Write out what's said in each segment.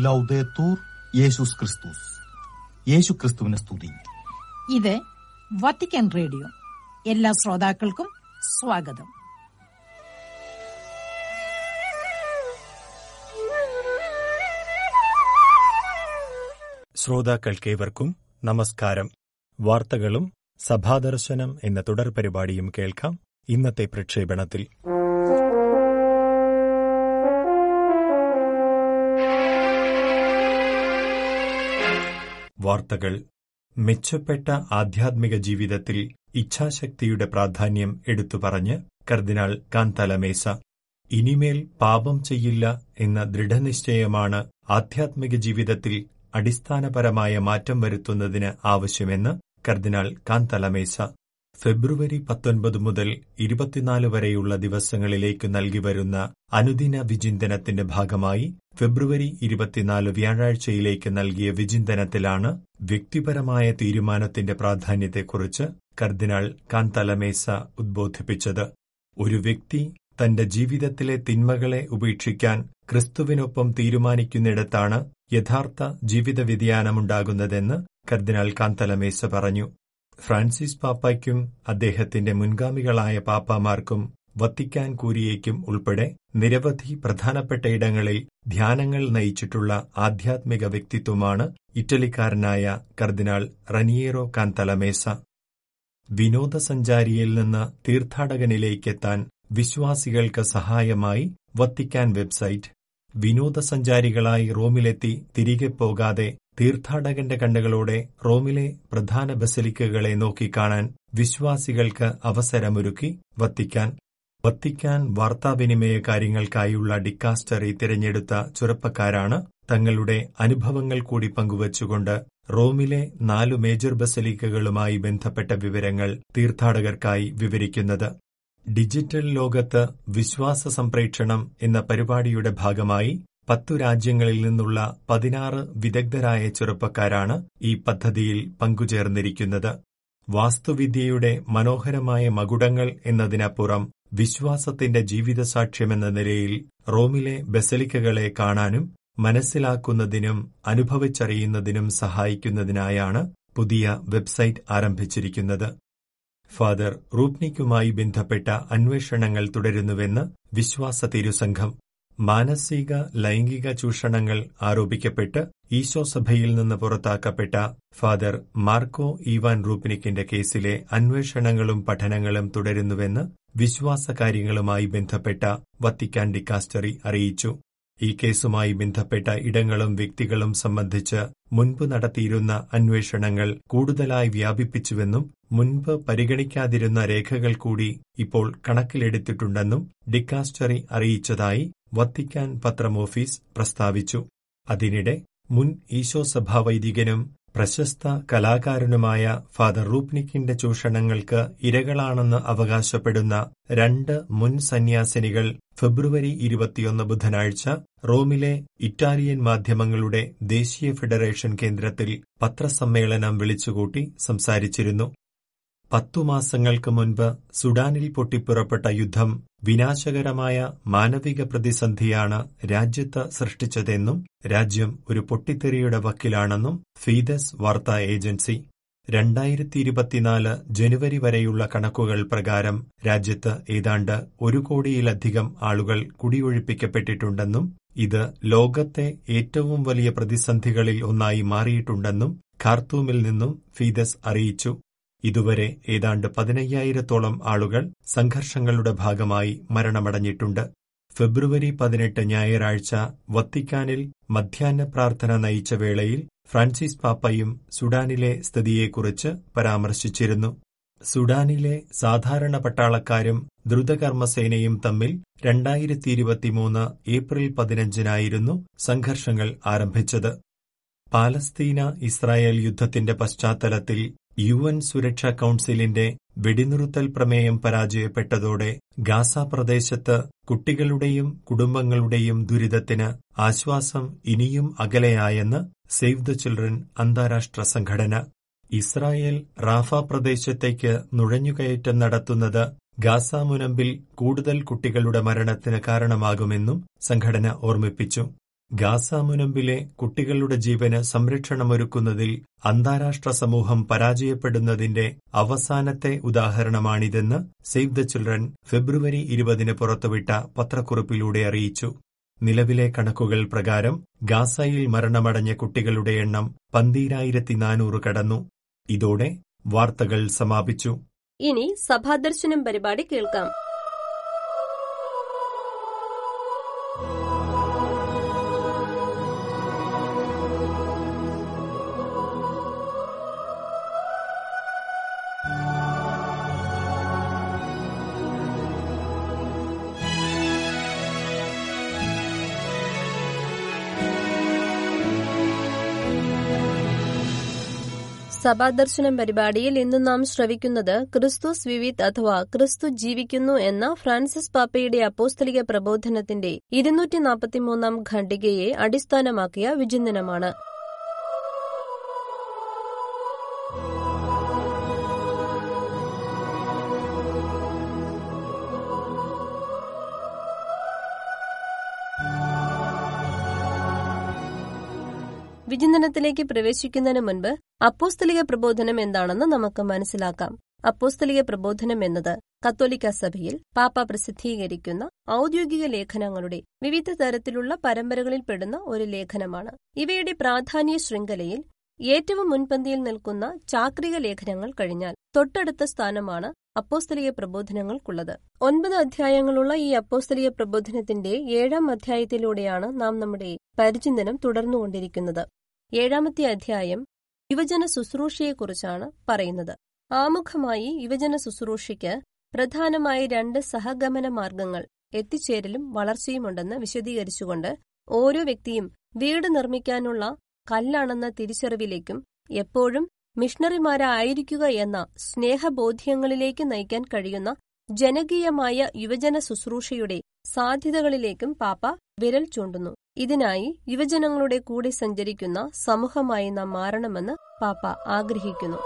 ലൗദേത്തൂർ യേശുസ് ക്രിസ്തുസ് യേശു ക്രിസ്തുവിനെ സ്തുതി. ഇത് വത്തിക്കാൻ റേഡിയോ. എല്ലാ ശ്രോതാക്കൾക്കും സ്വാഗതം. ശ്രോതാക്കൾക്കേവർക്കും നമസ്കാരം. വാർത്തകളും സഭാദർശനം എന്ന തുടർ പരിപാടിയും കേൾക്കാം. ഇന്നത്തെ പ്രക്ഷേപണത്തിൽ. വാർത്തകൾ. മെച്ചപ്പെട്ട ആധ്യാത്മിക ജീവിതത്തിൽ ഇച്ഛാശക്തിയുടെ പ്രാധാന്യം എടുത്തുപറഞ്ഞ് കർദിനാൾ കാന്തലമേസ. ഇനിമേൽ പാപം ചെയ്യില്ല എന്ന ദൃഢനിശ്ചയമാണ് ആധ്യാത്മിക ജീവിതത്തിൽ അടിസ്ഥാനപരമായ മാറ്റം വരുത്തുന്നതിന് ആവശ്യമെന്ന് കർദിനാൾ കാന്തലമേസ. ഫെബ്രുവരി പത്തൊൻപത് മുതൽ ഇരുപത്തിനാല് വരെയുള്ള ദിവസങ്ങളിലേക്ക് നൽകി വരുന്ന അനുദിന വിചിന്തനത്തിന്റെ ഭാഗമായി ഫെബ്രുവരി ഇരുപത്തിനാല് വ്യാഴാഴ്ചയിലേക്ക് നൽകിയ വിചിന്തനത്തിലാണ് വ്യക്തിപരമായ തീരുമാനത്തിന്റെ പ്രാധാന്യത്തെക്കുറിച്ച് കർദിനാൾ കാന്തലമേസ ഉദ്ബോധിപ്പിച്ചത്. ഒരു വ്യക്തി തന്റെ ജീവിതത്തിലെ തിന്മകളെ ഉപേക്ഷിക്കാൻ ക്രിസ്തുവിനൊപ്പം തീരുമാനിക്കുന്നിടത്താണ് യഥാർത്ഥ ജീവിത വ്യതിയാനമുണ്ടാകുന്നതെന്ന് കർദിനാൾ കാന്തലമേസ പറഞ്ഞു. ഫ്രാൻസിസ് പാപ്പയ്ക്കും അദ്ദേഹത്തിന്റെ മുൻഗാമികളായ പാപ്പാമാർക്കും വത്തിക്കാൻ കൂരിയേക്കും ഉൾപ്പെടെ നിരവധി പ്രധാനപ്പെട്ട ഇടങ്ങളിൽ ധ്യാനങ്ങൾ നയിച്ചിട്ടുള്ള ആധ്യാത്മിക വ്യക്തിത്വമാണ് ഇറ്റലിക്കാരനായ കർദിനാൾ റനിയേറോ കാന്തലമേസ. വിനോദസഞ്ചാരിയിൽ നിന്ന് തീർത്ഥാടകനിലേക്കെത്താൻ വിശ്വാസികൾക്ക് സഹായമായി വത്തിക്കാൻ വെബ്സൈറ്റ്. വിനോദസഞ്ചാരികളായി റോമിലെത്തി തിരികെ പോകാതെ തീർത്ഥാടകന്റെ കണ്ണുകളോടെ റോമിലെ പ്രധാന ബസലിക്കകളെ നോക്കിക്കാണാൻ വിശ്വാസികൾക്ക് അവസരമൊരുക്കി വത്തിക്കാൻ. വത്തിക്കാൻ വാർത്താവിനിമയ കാര്യങ്ങൾക്കായുള്ള ഡിക്കാസ്റ്ററി തിരഞ്ഞെടുത്ത ചെറുപ്പക്കാരാണ് തങ്ങളുടെ അനുഭവങ്ങൾ കൂടി പങ്കുവച്ചുകൊണ്ട് റോമിലെ നാലു മേജർ ബസലിക്കകളുമായി ബന്ധപ്പെട്ട വിവരങ്ങൾ തീർത്ഥാടകർക്കായി വിവരിക്കുന്നത്. ഡിജിറ്റൽ ലോകത്ത് വിശ്വാസ സംപ്രേക്ഷണം എന്ന പരിപാടിയുടെ ഭാഗമായി പത്തു രാജ്യങ്ങളിൽ നിന്നുള്ള പതിനാറ് വിദഗ്ധരായ ചെറുപ്പക്കാരാണ് ഈ പദ്ധതിയിൽ പങ്കുചേർന്നിരിക്കുന്നത്. വാസ്തുവിദ്യയുടെ മനോഹരമായ മകുടങ്ങൾ എന്നതിനപ്പുറം വിശ്വാസത്തിന്റെ ജീവിതസാക്ഷ്യമെന്ന നിലയിൽ റോമിലെ ബസലിക്കകളെ കാണാനും മനസ്സിലാക്കുന്നതിനും അനുഭവിച്ചറിയുന്നതിനും സഹായിക്കുന്നതിനായാണ് പുതിയ വെബ്സൈറ്റ് ആരംഭിച്ചിരിക്കുന്നത്. ഫാദർ റൂപ്നിക്കുമായി ബന്ധപ്പെട്ട അന്വേഷണങ്ങൾ തുടരുന്നുവെന്ന് വിശ്വാസ തിരുസംഘം മാനസിക ലൈംഗിക ചൂഷണങ്ങൾ ആരോപിക്കപ്പെട്ട് ഈശോ സഭയിൽ നിന്ന് പുറത്താക്കപ്പെട്ട ഫാദർ മാർക്കോ ഈവാൻ റൂപ്നിക്കിന്റെ കേസിലെ അന്വേഷണങ്ങളും പഠനങ്ങളും തുടരുന്നുവെന്ന് വിശ്വാസകാര്യങ്ങളുമായി ബന്ധപ്പെട്ട വത്തിക്കാൻ ഡിക്കാസ്റ്ററി അറിയിച്ചു. ഈ കേസുമായി ബന്ധപ്പെട്ട ഇടങ്ങളും വ്യക്തികളും സംബന്ധിച്ച് മുൻപ് നടത്തിയിരുന്ന അന്വേഷണങ്ങൾ കൂടുതലായി വ്യാപിപ്പിച്ചുവെന്നും മുൻപ് പരിഗണിക്കാതിരുന്ന രേഖകൾ കൂടി ഇപ്പോൾ കണക്കിലെടുത്തിട്ടുണ്ടെന്നും ഡിക്കാസ്റ്ററി അറിയിച്ചതായി വത്തിക്കാൻ പത്രം ഓഫീസ് പ്രസ്താവിച്ചു. അതിനിടെ മുൻ ഈശോ സഭാ വൈദികനും പ്രശസ്ത കലാകാരനുമായ ഫാദർ റൂപ്നിക്കിന്റെ ചൂഷണങ്ങൾക്ക് ഇരകളാണെന്ന് അവകാശപ്പെടുന്ന രണ്ട് മുൻ സന്യാസിനികൾ ഫെബ്രുവരി ഇരുപത്തിയൊന്ന് ബുധനാഴ്ച റോമിലെ ഇറ്റാലിയൻ മാധ്യമങ്ങളുടെ ദേശീയ ഫെഡറേഷൻ കേന്ദ്രത്തിൽ പത്രസമ്മേളനം വിളിച്ചുകൂട്ടി സംസാരിച്ചിരുന്നു. പത്തു മാസങ്ങൾക്ക് മുൻപ് സുഡാനിൽ പൊട്ടിപ്പുറപ്പെട്ട യുദ്ധം വിനാശകരമായ മാനവിക പ്രതിസന്ധിയാണ് രാജ്യത്ത് സൃഷ്ടിച്ചതെന്നും രാജ്യം ഒരു പൊട്ടിത്തെറിയുടെ വക്കിലാണെന്നും ഫീദസ് വാർത്താ ഏജൻസി. രണ്ടായിരത്തി ഇരുപത്തിനാല് ജനുവരി വരെയുള്ള കണക്കുകൾ പ്രകാരം രാജ്യത്ത് ഏതാണ്ട് ഒരു കോടിയിലധികം ആളുകൾ കുടിയൊഴിപ്പിക്കപ്പെട്ടിട്ടുണ്ടെന്നും ഇത് ലോകത്തെ ഏറ്റവും വലിയ പ്രതിസന്ധികളിൽ ഒന്നായി മാറിയിട്ടുണ്ടെന്നും ഖാർത്തൂമിൽ നിന്നും ഫീദസ് അറിയിച്ചു. ഇതുവരെ ഏതാണ്ട് പതിനയ്യായിരത്തോളം ആളുകൾ സംഘർഷങ്ങളുടെ ഭാഗമായി മരണമടഞ്ഞിട്ടുണ്ട്. ഫെബ്രുവരി പതിനെട്ട് ഞായറാഴ്ച വത്തിക്കാനിൽ മധ്യാഹ്ന പ്രാർത്ഥന നയിച്ച വേളയിൽ ഫ്രാൻസിസ് പാപ്പയും സുഡാനിലെ സ്ഥിതിയെക്കുറിച്ച് പരാമർശിച്ചിരുന്നു. സുഡാനിലെ സാധാരണ പട്ടാളക്കാരും ദ്രുതകർമ്മസേനയും തമ്മിൽ രണ്ടായിരത്തി ഇരുപത്തിമൂന്ന് ഏപ്രിൽ പതിനഞ്ചിനായിരുന്നു സംഘർഷങ്ങൾ ആരംഭിച്ചത്. പാലസ്തീന ഇസ്രായേൽ യുദ്ധത്തിന്റെ പശ്ചാത്തലത്തിൽ യു എൻ സുരക്ഷാ കൌൺസിലിന്റെ വെടിനിറുത്തൽ പ്രമേയം പരാജയപ്പെട്ടതോടെ ഗാസ പ്രദേശത്ത് കുട്ടികളുടെയും കുടുംബങ്ങളുടെയും ദുരിതത്തിന് ആശ്വാസം ഇനിയും അകലെയായെന്ന് സേവ് ദ ചിൽഡ്രൻ അന്താരാഷ്ട്ര സംഘടന. ഇസ്രായേൽ റാഫ പ്രദേശത്തേക്ക് നുഴഞ്ഞുകയറ്റം നടത്തുന്നത് ഗാസ മുനമ്പിൽ കൂടുതൽ കുട്ടികളുടെ മരണത്തിന് കാരണമാകുമെന്നും സംഘടന ഓർമ്മിപ്പിച്ചു. ഗാസ മുനമ്പിലെ കുട്ടികളുടെ ജീവന് സംരക്ഷണമൊരുക്കുന്നതിൽ അന്താരാഷ്ട്ര സമൂഹം പരാജയപ്പെടുന്നതിന്റെ അവസാനത്തെ ഉദാഹരണമാണിതെന്ന് സേവ് ദ ചിൽഡ്രൻ ഫെബ്രുവരി ഇരുപതിന് പുറത്തുവിട്ട പത്രക്കുറിപ്പിലൂടെ അറിയിച്ചു. നിലവിലെ കണക്കുകൾ പ്രകാരം ഗാസയിൽ മരണമടഞ്ഞ കുട്ടികളുടെ എണ്ണം പന്തീരായിരത്തി നാനൂറ് കടന്നു. ഇതോടെ വാർത്തകൾ സമാപിച്ചു. ഇനി സഭാദർശനം പരിപാടി കേൾക്കാം. സഭാദർശനം പരിപാടിയിൽ ഇന്ന് നാം ശ്രവിക്കുന്നത് ക്രിസ്തുസ് വിവിത് അഥവാ ക്രിസ്തു ജീവിക്കുന്നു എന്ന ഫ്രാൻസിസ് പാപ്പയുടെ അപ്പോസ്തലിക പ്രബോധനത്തിന്റെ ഇരുന്നൂറ്റി നാൽപ്പത്തിമൂന്നാം ഖണ്ഡികയെ അടിസ്ഥാനമാക്കിയ വിചിന്തനമാണ്. വിചിന്തനത്തിലേക്ക് പ്രവേശിക്കുന്നതിന് മുൻപ് അപ്പോസ്തലിക പ്രബോധനം എന്താണെന്ന് നമുക്ക് മനസ്സിലാക്കാം. അപ്പോസ്തലിക പ്രബോധനം എന്നത് കത്തോലിക്ക സഭയിൽ പാപ്പ പ്രസിദ്ധീകരിക്കുന്ന ഔദ്യോഗിക ലേഖനങ്ങളുടെ വിവിധ തരത്തിലുള്ള പരമ്പരകളിൽ പെടുന്ന ഒരു ലേഖനമാണ്. ഇവയുടെ പ്രാധാന്യ ശൃംഖലയിൽ ഏറ്റവും മുൻപന്തിയിൽ നിൽക്കുന്ന ചാക്രിക ലേഖനങ്ങൾ കഴിഞ്ഞാൽ തൊട്ടടുത്ത സ്ഥാനമാണ് അപ്പോസ്തലിക പ്രബോധനങ്ങൾക്കുള്ളത്. ഒൻപത് അധ്യായങ്ങളുള്ള ഈ അപ്പോസ്തലിക പ്രബോധനത്തിന്റെ ഏഴാം അധ്യായത്തിലൂടെയാണ് നാം നമ്മുടെ പരിചിന്തനം തുടർന്നുകൊണ്ടിരിക്കുന്നത്. ഏഴാമത്തെ അധ്യായം യുവജന ശുശ്രൂഷയെക്കുറിച്ചാണ് പറയുന്നത്. ആമുഖമായി യുവജന ശുശ്രൂഷയ്ക്ക് പ്രധാനമായി രണ്ട് സഹഗമന മാർഗങ്ങൾ എത്തിച്ചേരലും വളർച്ചയുമുണ്ടെന്ന് വിശദീകരിച്ചുകൊണ്ട് ഓരോ വ്യക്തിയും വീട് നിർമ്മിക്കാനുള്ള കല്ലാണെന്ന തിരിച്ചറിവിലേക്കും എപ്പോഴും മിഷണറിമാരായിരിക്കുക എന്ന സ്നേഹബോധ്യങ്ങളിലേക്ക് നയിക്കാൻ കഴിയുന്ന ജനകീയമായ യുവജന ശുശ്രൂഷയുടെ സാധ്യതകളിലേക്കും പാപ്പ വിരൽ ചൂണ്ടുന്നു. ഇതിനായി യുവജനങ്ങളുടെ കൂടെ സഞ്ചരിക്കുന്ന സമൂഹമായി നാം മാറണമെന്ന് പാപ്പ ആഗ്രഹിക്കുന്നു.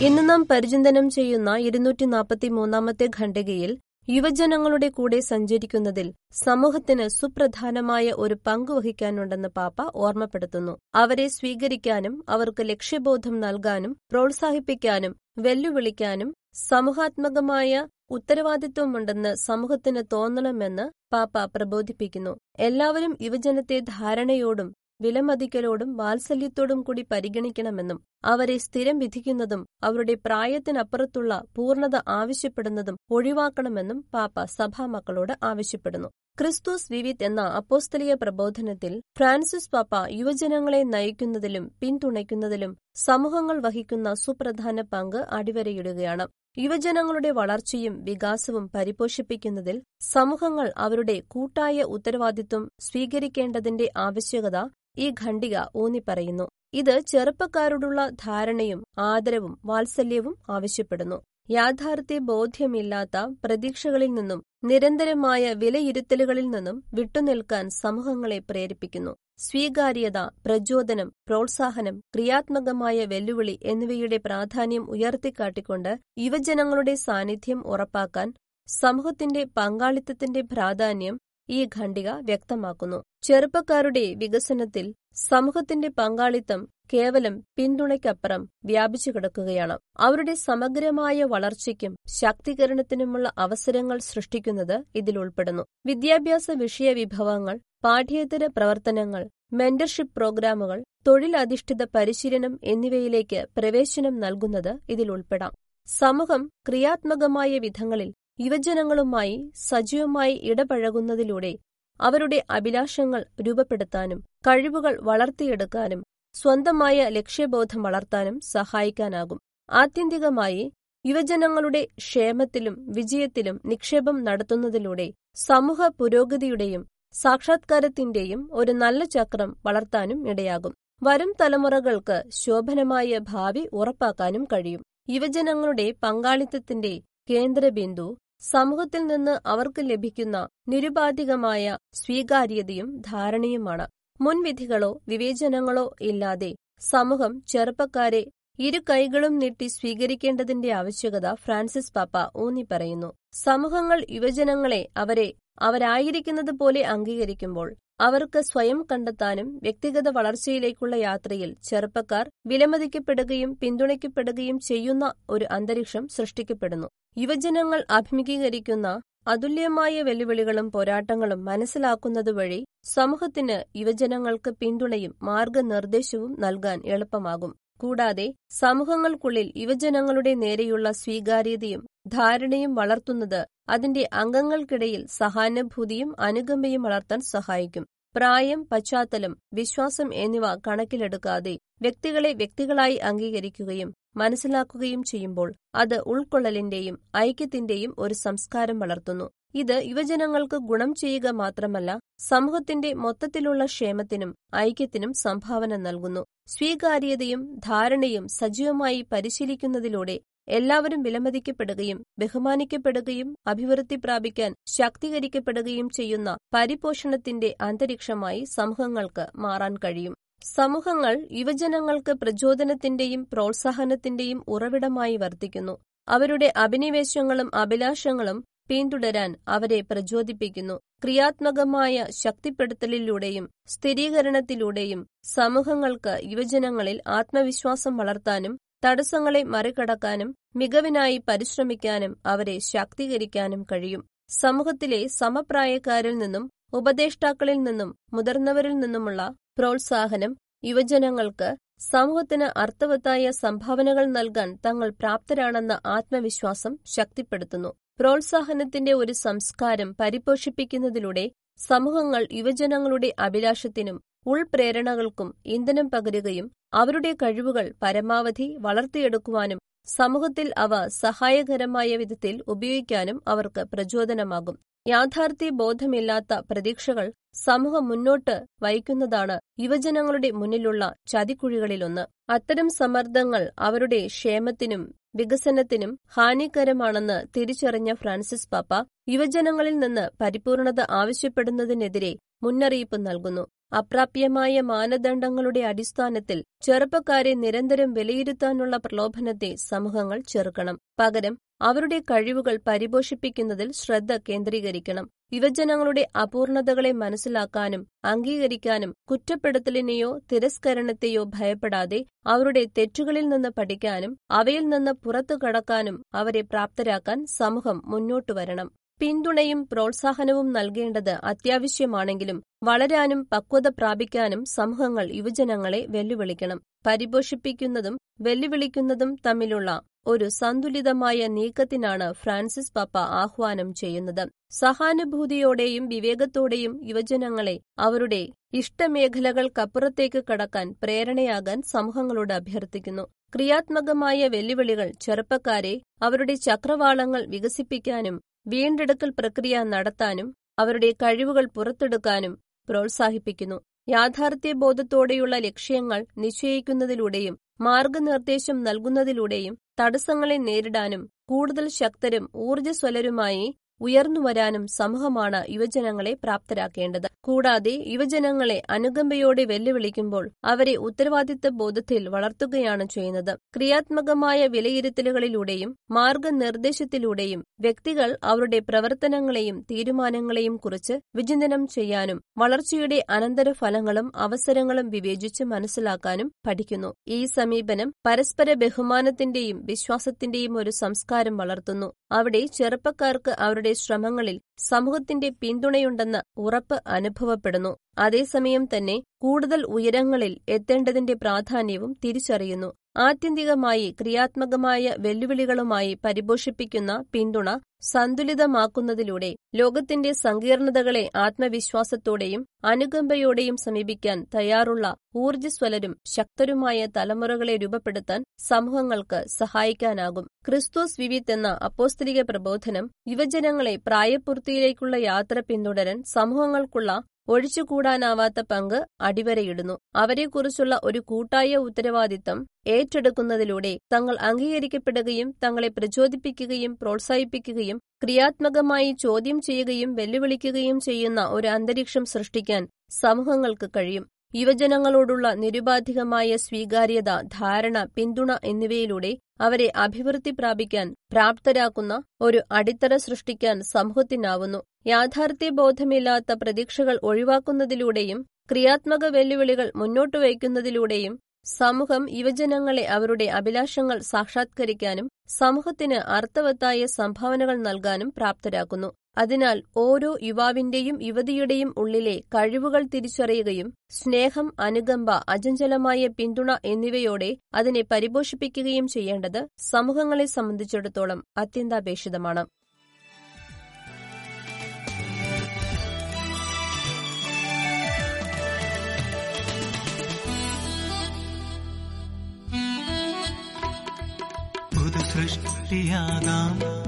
ഇന്ന് നാം പരിചിന്തനം ചെയ്യുന്ന ഇരുന്നൂറ്റി നാൽപ്പത്തി മൂന്നാമത്തെ ഖണ്ഡികയിൽ യുവജനങ്ങളുടെ കൂടെ സഞ്ചരിക്കുന്നതിൽ സമൂഹത്തിന് സുപ്രധാനമായ ഒരു പങ്ക് വഹിക്കാനുണ്ടെന്ന് പാപ്പ ഓർമ്മപ്പെടുത്തുന്നു. അവരെ സ്വീകരിക്കാനും അവർക്ക് ലക്ഷ്യബോധം നൽകാനും പ്രോത്സാഹിപ്പിക്കാനും വെല്ലുവിളിക്കാനും സമൂഹാത്മകമായ ഉത്തരവാദിത്വമുണ്ടെന്ന് സമൂഹത്തിന് തോന്നണമെന്ന് പാപ്പ പ്രബോധിപ്പിക്കുന്നു. എല്ലാവരും യുവജനത്തെ ധാരണയോടും വിലമതിക്കലോടും വാത്സല്യത്തോടും കൂടി പരിഗണിക്കണമെന്നും അവരെ സ്ഥിരം വിധിക്കുന്നതും അവരുടെ പ്രായത്തിനപ്പുറത്തുള്ള പൂർണത ആവശ്യപ്പെടുന്നതും ഒഴിവാക്കണമെന്നും പാപ്പ സഭാമക്കളോട് ആവശ്യപ്പെടുന്നു. ക്രിസ്തുസ് വിവിത് എന്ന അപ്പോസ്തലീയ പ്രബോധനത്തിൽ ഫ്രാൻസിസ് പാപ്പ യുവജനങ്ങളെ നയിക്കുന്നതിലും പിന്തുണയ്ക്കുന്നതിലും സമൂഹങ്ങൾ വഹിക്കുന്ന സുപ്രധാന പങ്ക് അടിവരയിടുകയാണ്. യുവജനങ്ങളുടെ വളർച്ചയും വികാസവും പരിപോഷിപ്പിക്കുന്നതിൽ സമൂഹങ്ങൾ അവരുടെ കൂട്ടായ ഉത്തരവാദിത്വം സ്വീകരിക്കേണ്ടതിന്റെ ആവശ്യകത ഈ ഖണ്ഡിക ഊന്നിപ്പറയുന്നു. ഇത് ചെറുപ്പക്കാരോടുള്ള ധാരണയും ആദരവും വാത്സല്യവും ആവശ്യപ്പെടുന്നു. യാഥാർത്ഥ്യ ബോധ്യമില്ലാത്ത പ്രതീക്ഷകളിൽ നിന്നും നിരന്തരമായ വിലയിരുത്തലുകളിൽ നിന്നും വിട്ടുനിൽക്കാൻ സമൂഹങ്ങളെ പ്രേരിപ്പിക്കുന്നു. സ്വീകാര്യത പ്രചോദനം പ്രോത്സാഹനം ക്രിയാത്മകമായ വെല്ലുവിളി എന്നിവയുടെ പ്രാധാന്യം ഉയർത്തിക്കാട്ടിക്കൊണ്ട് യുവജനങ്ങളുടെ സാന്നിധ്യം ഉറപ്പാക്കാൻ സമൂഹത്തിന്റെ പങ്കാളിത്തത്തിന്റെ പ്രാധാന്യം ഈ ഖണ്ഡിക വ്യക്തമാക്കുന്നു. ചെറുപ്പക്കാരുടെ വികസനത്തിൽ സമൂഹത്തിന്റെ പങ്കാളിത്തം കേവലം പിന്തുണയ്ക്കപ്പുറം വ്യാപിച്ചു കിടക്കുകയാണ്. അവരുടെ സമഗ്രമായ വളർച്ചയ്ക്കും ശാക്തീകരണത്തിനുമുള്ള അവസരങ്ങൾ സൃഷ്ടിക്കുന്നത് ഇതിലുൾപ്പെടുന്നു വിദ്യാഭ്യാസ വിഷയ വിഭവങ്ങൾ പാഠ്യേതര പ്രവർത്തനങ്ങൾ മെന്റർഷിപ്പ് പ്രോഗ്രാമുകൾ തൊഴിലധിഷ്ഠിത പരിശീലനം എന്നിവയിലേക്ക് പ്രവേശനം നൽകുന്നത് ഇതിലുൾപ്പെടാം സമൂഹം ക്രിയാത്മകമായ വിധങ്ങളിൽ യുവജനങ്ങളുമായി സജീവമായി ഇടപഴകുന്നതിലൂടെ അവരുടെ അഭിലാഷങ്ങൾ രൂപപ്പെടുത്താനും കഴിവുകൾ വളർത്തിയെടുക്കാനും സ്വന്തമായ ലക്ഷ്യബോധം വളർത്താനും സഹായിക്കാനാകും. ആത്യന്തികമായി യുവജനങ്ങളുടെ ക്ഷേമത്തിലും വിജയത്തിലും നിക്ഷേപം നടത്തുന്നതിലൂടെ സമൂഹ പുരോഗതിയുടെയും സാക്ഷാത്കാരത്തിന്റെയും ഒരു നല്ല ചക്രം വളർത്താനും ഇടയാകും. വരും തലമുറകൾക്ക് ശോഭനമായ ഭാവി ഉറപ്പാക്കാനും കഴിയും. യുവജനങ്ങളുടെ പങ്കാളിത്തത്തിന്റെ കേന്ദ്രബിന്ദു സമൂഹത്തിൽ നിന്ന് അവർക്ക് ലഭിക്കുന്ന നിരുപാധികമായ സ്വീകാര്യതയും ധാരണയുമാണ്. മുൻവിധികളോ വിവേചനങ്ങളോ ഇല്ലാതെ സമൂഹം ചെറുപ്പക്കാരെ ഇരു കൈകളും നീട്ടി സ്വീകരിക്കേണ്ടതിന്റെ ആവശ്യകത ഫ്രാൻസിസ് പാപ്പ ഊന്നി പറയുന്നു. സമൂഹങ്ങൾ യുവജനങ്ങളെ അവരെ അവരായിരിക്കുന്നത് പോലെ അംഗീകരിക്കുമ്പോൾ അവർക്ക് സ്വയം കണ്ടെത്താനും വ്യക്തിഗത വളർച്ചയിലേക്കുള്ള യാത്രയിൽ ചെറുപ്പക്കാർ വിലമതിക്കപ്പെടുകയും പിന്തുണയ്ക്കപ്പെടുകയും ചെയ്യുന്ന ഒരു അന്തരീക്ഷം സൃഷ്ടിക്കപ്പെടുന്നു. യുവജനങ്ങൾ അഭിമുഖീകരിക്കുന്ന അതുല്യമായ വെല്ലുവിളികളും പോരാട്ടങ്ങളും മനസ്സിലാക്കുന്നതുവഴി സമൂഹത്തിന് യുവജനങ്ങൾക്ക് പിന്തുണയും മാർഗനിർദ്ദേശവും നൽകാൻ എളുപ്പമാകും. കൂടാതെ സമൂഹങ്ങൾക്കുള്ളിൽ യുവജനങ്ങളുടെ നേരെയുള്ള സ്വീകാര്യതയും ധാരണയും വളർത്തുന്നത് അതിന്റെ അംഗങ്ങൾക്കിടയിൽ സഹാനുഭൂതിയും അനുകമ്പയും വളർത്താൻ സഹായിക്കും. പ്രായം പശ്ചാത്തലം വിശ്വാസം എന്നിവ കണക്കിലെടുക്കാതെ വ്യക്തികളെ വ്യക്തികളായി അംഗീകരിക്കുകയും മനസ്സിലാക്കുകയും ചെയ്യുമ്പോൾ അത് ഉൾക്കൊള്ളലിന്റെയും ഐക്യത്തിന്റെയും ഒരു സംസ്കാരം വളർത്തുന്നു. ഇത് യുവജനങ്ങൾക്ക് ഗുണം ചെയ്യുക മാത്രമല്ല സമൂഹത്തിന്റെ മൊത്തത്തിലുള്ള ക്ഷേമത്തിനും ഐക്യത്തിനും സംഭാവന നൽകുന്നു. സ്വീകാര്യതയും ധാരണയും സജീവമായി പരിശീലിക്കുന്നതിലൂടെ എല്ലാവരും വിലമതിക്കപ്പെടുകയും ബഹുമാനിക്കപ്പെടുകയും അഭിവൃദ്ധി പ്രാപിക്കാൻ ശാക്തീകരിക്കപ്പെടുകയും ചെയ്യുന്ന പരിപോഷണത്തിന്റെ അന്തരീക്ഷമായി സമൂഹങ്ങൾക്ക് മാറാൻ കഴിയും. സമൂഹങ്ങൾ യുവജനങ്ങൾക്ക് പ്രചോദനത്തിന്റെയും പ്രോത്സാഹനത്തിന്റെയും ഉറവിടമായി വർത്തിക്കുന്നു. അവരുടെ അഭിനിവേശങ്ങളും അഭിലാഷങ്ങളും പിന്തുടരാൻ അവരെ പ്രചോദിപ്പിക്കുന്നു. ക്രിയാത്മകമായ ശക്തിപ്പെടുത്തലിലൂടെയും സ്ഥിരീകരണത്തിലൂടെയും സമൂഹങ്ങൾക്ക് യുവജനങ്ങളിൽ ആത്മവിശ്വാസം വളർത്താനും തടസ്സങ്ങളെ മറികടക്കാനും മികവിനായി പരിശ്രമിക്കാനും അവരെ ശാക്തീകരിക്കാനും കഴിയും. സമൂഹത്തിലെ സമപ്രായക്കാരിൽ നിന്നും ഉപദേഷ്ടാക്കളിൽ നിന്നും മുതിർന്നവരിൽ നിന്നുമുള്ള പ്രോത്സാഹനം യുവജനങ്ങൾക്ക് സമൂഹത്തിന് അർത്ഥവത്തായ സംഭാവനകൾ നൽകാൻ തങ്ങൾ പ്രാപ്തരാണെന്ന ആത്മവിശ്വാസം ശക്തിപ്പെടുത്തുന്നു. പ്രോത്സാഹനത്തിന്റെ ഒരു സംസ്കാരം പരിപോഷിപ്പിക്കുന്നതിലൂടെ സമൂഹങ്ങൾ യുവജനങ്ങളുടെ അഭിലാഷത്തിനും ഉൾപ്രേരണകൾക്കും ഇന്ധനം പകരുകയും അവരുടെ കഴിവുകൾ പരമാവധി വളർത്തിയെടുക്കുവാനും സമൂഹത്തിൽ അവ സഹായകരമായ വിധത്തിൽ ഉപയോഗിക്കാനും അവർക്ക് പ്രചോദനമാകും. യാഥാർത്ഥ്യ ബോധമില്ലാത്ത പ്രതീക്ഷകൾ സമൂഹം മുന്നോട്ട് വഹിക്കുന്നതാണ് യുവജനങ്ങളുടെ മുന്നിലുള്ള ചതിക്കുഴികളിലൊന്ന്. അത്തരം സമ്മർദ്ദങ്ങൾ അവരുടെ ക്ഷേമത്തിനും വികസനത്തിനും ഹാനികരമാണെന്ന് തിരിച്ചറിഞ്ഞ ഫ്രാൻസിസ് പാപ്പ യുവജനങ്ങളിൽ നിന്ന് പരിപൂർണത ആവശ്യപ്പെടുന്നതിനെതിരെ മുന്നറിയിപ്പ് നൽകുന്നു അപ്രാപ്യമായ മാനദണ്ഡങ്ങളുടെ അടിസ്ഥാനത്തിൽ ചെറുപ്പക്കാരെ നിരന്തരം വിലയിരുത്താനുള്ള പ്രലോഭനത്തെ സമൂഹങ്ങൾ ചെറുക്കണം. പകരം അവരുടെ കഴിവുകൾ പരിപോഷിപ്പിക്കുന്നതിൽ ശ്രദ്ധ കേന്ദ്രീകരിക്കണം. യുവജനങ്ങളുടെ അപൂർണതകളെ മനസ്സിലാക്കാനും അംഗീകരിക്കാനും കുറ്റപ്പെടുത്തലിനെയോ തിരസ്കരണത്തെയോ ഭയപ്പെടാതെ അവരുടെ തെറ്റുകളിൽ നിന്ന് പഠിക്കാനും അവയിൽ നിന്ന് പുറത്തു കടക്കാനും അവരെ പ്രാപ്തരാക്കാൻ സമൂഹം മുന്നോട്ടു വരണം. പിന്തുണയും പ്രോത്സാഹനവും നൽകേണ്ടത് അത്യാവശ്യമാണെങ്കിലും വളരാനും പക്വത പ്രാപിക്കാനും സമൂഹങ്ങൾ യുവജനങ്ങളെ വെല്ലുവിളിക്കണം. പരിപോഷിപ്പിക്കുന്നതും വെല്ലുവിളിക്കുന്നതും തമ്മിലുള്ള ഒരു സന്തുലിതമായ നീക്കത്തിനാണ് ഫ്രാൻസിസ് പാപ്പ ആഹ്വാനം ചെയ്യുന്നത്. സഹാനുഭൂതിയോടെയും വിവേകത്തോടെയും യുവജനങ്ങളെ അവരുടെ ഇഷ്ടമേഖലകൾക്കപ്പുറത്തേക്ക് കടക്കാൻ പ്രേരണയാകാൻ സമൂഹങ്ങളോട് അഭ്യർത്ഥിക്കുന്നു. ക്രിയാത്മകമായ വെല്ലുവിളികൾ ചെറുപ്പക്കാരെ അവരുടെ ചക്രവാളങ്ങൾ വികസിപ്പിക്കാനും വീണ്ടെടുക്കൽ പ്രക്രിയ നടത്താനും അവരുടെ കഴിവുകൾ പുറത്തെടുക്കാനും പ്രോത്സാഹിപ്പിക്കുന്നു. യാഥാർത്ഥ്യബോധത്തോടെയുള്ള ലക്ഷ്യങ്ങൾ നിശ്ചയിക്കുന്നതിലൂടെയും മാർഗനിർദ്ദേശം നൽകുന്നതിലൂടെയും തടസ്സങ്ങളെ നേരിടാനും കൂടുതൽ ശക്തരും ഊർജസ്വലരുമായി ഉയർന്നുവരാനും സമൂഹമാണ് യുവജനങ്ങളെ പ്രാപ്തരാക്കേണ്ടത്. കൂടാതെ യുവജനങ്ങളെ അനുകമ്പയോടെ വെല്ലുവിളിക്കുമ്പോൾ അവരെ ഉത്തരവാദിത്ത ബോധത്തിൽ വളർത്തുകയാണ് ചെയ്യുന്നത്. ക്രിയാത്മകമായ വിലയിരുത്തലുകളിലൂടെയും മാർഗനിർദ്ദേശത്തിലൂടെയും വ്യക്തികൾ അവരുടെ പ്രവർത്തനങ്ങളെയും തീരുമാനങ്ങളെയും കുറിച്ച് വിചിന്തനം ചെയ്യാനും വളർച്ചയുടെ അനന്തരഫലങ്ങളും അവസരങ്ങളും വിവേചിച്ച് മനസ്സിലാക്കാനും പഠിക്കുന്നു. ഈ സമീപനം പരസ്പര ബഹുമാനത്തിന്റെയും വിശ്വാസത്തിന്റെയും ഒരു സംസ്കാരം വളർത്തുന്നു. അവിടെ ചെറുപ്പക്കാർക്ക് അവരുടെ ശ്രമങ്ങളിൽ സമൂഹത്തിന്റെ പിന്തുണയുണ്ടെന്ന് ഉറപ്പ് അനുഭവപ്പെടുന്നു. അതേസമയം തന്നെ കൂടുതൽ ഉയരങ്ങളിൽ എത്തേണ്ടതിന്റെ പ്രാധാന്യവും തിരിച്ചറിയുന്നു. ആത്യന്തികമായി ക്രിയാത്മകമായ വെല്ലുവിളികളുമായി പരിപോഷിപ്പിക്കുന്ന പിന്തുണ സന്തുലിതമാക്കുന്നതിലൂടെ ലോകത്തിന്റെ സങ്കീർണതകളെ ആത്മവിശ്വാസത്തോടെയും അനുകമ്പയോടെയും സമീപിക്കാൻ തയ്യാറുള്ള ഊർജസ്വലരും ശക്തരുമായ തലമുറകളെ രൂപപ്പെടുത്താൻ സമൂഹങ്ങൾക്ക് സഹായിക്കാനാകും. ക്രിസ്തുസ് വിവിത്ത് എന്ന അപ്പോസ്തലിക പ്രബോധനം യുവജനങ്ങളെ പ്രായപൂർത്തിയിലേക്കുള്ള യാത്ര പിന്തുടരാൻ സമൂഹങ്ങൾക്കുള്ള ഒഴിച്ചുകൂടാനാവാത്ത പങ്ക് അടിവരയിടുന്നു. അവരെക്കുറിച്ചുള്ള ഒരു കൂട്ടായ ഉത്തരവാദിത്തം ഏറ്റെടുക്കുന്നതിലൂടെ തങ്ങൾ അംഗീകരിക്കപ്പെടുകയും തങ്ങളെ പ്രചോദിപ്പിക്കുകയും പ്രോത്സാഹിപ്പിക്കുകയും ക്രിയാത്മകമായി ചോദ്യം ചെയ്യുകയും വെല്ലുവിളിക്കുകയും ചെയ്യുന്ന ഒരു അന്തരീക്ഷം സൃഷ്ടിക്കാൻ സമൂഹങ്ങൾക്ക് കഴിയും. യുവജനങ്ങളോടുള്ള നിരുപാധികമായ സ്വീകാര്യത ധാരണ പിന്തുണ എന്നിവയിലൂടെ അവരെ അഭിവൃദ്ധി പ്രാപിക്കാൻ പ്രാപ്തരാക്കുന്ന ഒരു അടിത്തറ സൃഷ്ടിക്കാൻ സമൂഹത്തിനാവുന്നു. യാഥാർത്ഥ്യബോധമില്ലാത്ത പ്രതീക്ഷകൾ ഒഴിവാക്കുന്നതിലൂടെയും ക്രിയാത്മക വെല്ലുവിളികൾ മുന്നോട്ടു വയ്ക്കുന്നതിലൂടെയും സമൂഹം യുവജനങ്ങളെ അവരുടെ അഭിലാഷങ്ങൾ സാക്ഷാത്കരിക്കാനും സമൂഹത്തിന് അർത്ഥവത്തായ സംഭാവനകൾ നൽകാനും പ്രാപ്തരാക്കുന്നു. അതിനാൽ ഓരോ യുവാവിന്റെയും യുവതിയുടെയും ഉള്ളിലെ കഴിവുകൾ തിരിച്ചറിയുകയും സ്നേഹം അനുകമ്പ അചഞ്ചലമായ പിന്തുണ എന്നിവയോടെ അതിനെ പരിപോഷിപ്പിക്കുകയും ചെയ്യേണ്ടത് സമൂഹങ്ങളെ സംബന്ധിച്ചിടത്തോളം അത്യന്താപേക്ഷിതമാണ്.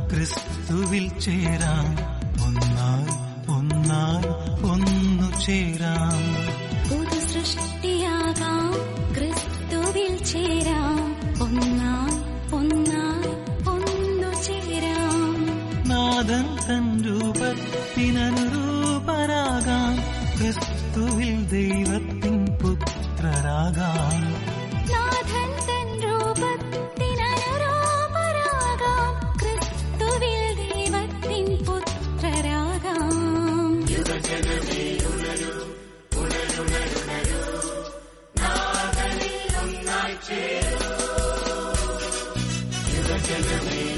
ക്രിസ്തുവിൽ ചേരാം. ഒന്നായി ഒന്നായി ഒന്നു ചേരാം. പുതു സൃഷ്ടിയാകാം ക്രിസ്തുവിൽ ചേരാം. ഒന്നായി ഒന്നായി ഒന്നു ചേരാം. നാഥൻ തൻ രൂപത്തിനനുരൂപരാകാം. ക്രിസ്തുവിൽ ദൈവത്തിൻ പുത്രരാകാം. Tenderly.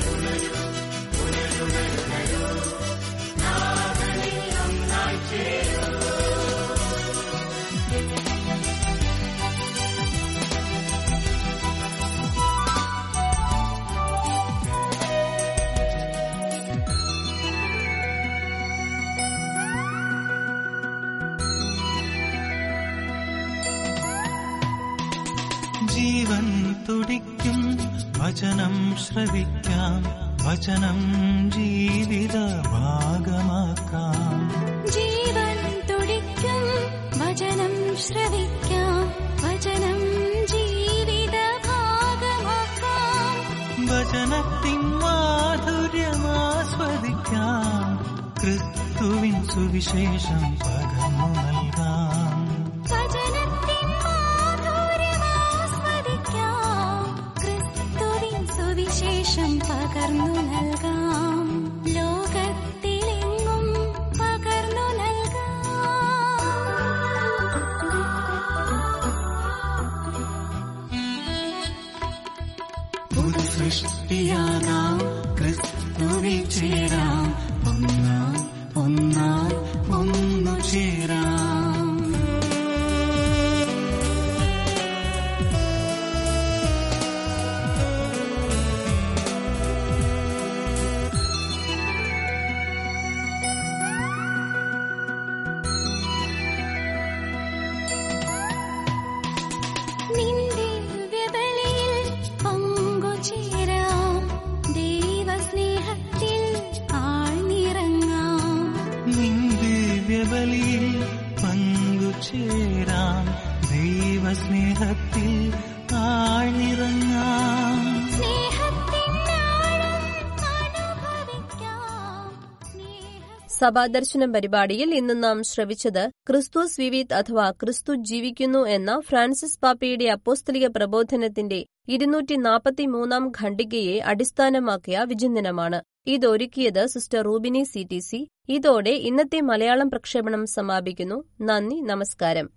वचनं जीवितभागमाका जीवन्तु वचनं श्रविज्ञा वचनं जीवित भागमाका वचन तिं माधुर्यमास्वदिज्ञा कृतु विशेषम् സൃഷ്ടിയാകാം ക്രിസ്തുവിൽ ചേരാം ഒന്നായി ഒന്നായി ഒന്നു സഭാദർശനം പരിപാടിയിൽ ഇന്ന് നാം ശ്രവിച്ചത് ക്രിസ്തുസ് വിവിത് അഥവാ ക്രിസ്തു ജീവിക്കുന്നു എന്ന ഫ്രാൻസിസ് പാപ്പയുടെ അപ്പോസ്തലിക പ്രബോധനത്തിന്റെ ഇരുന്നൂറ്റി നാൽപ്പത്തിമൂന്നാം ഖണ്ഡികയെ അടിസ്ഥാനമാക്കിയ വിചിന്തനമാണ്. ഇതൊരുക്കിയത് sister Rubini C T C. ഇതോടെ ഇന്നത്തെ മലയാളം പ്രക്ഷേപണം സമാപിക്കുന്നു. നന്ദി നമസ്കാരം.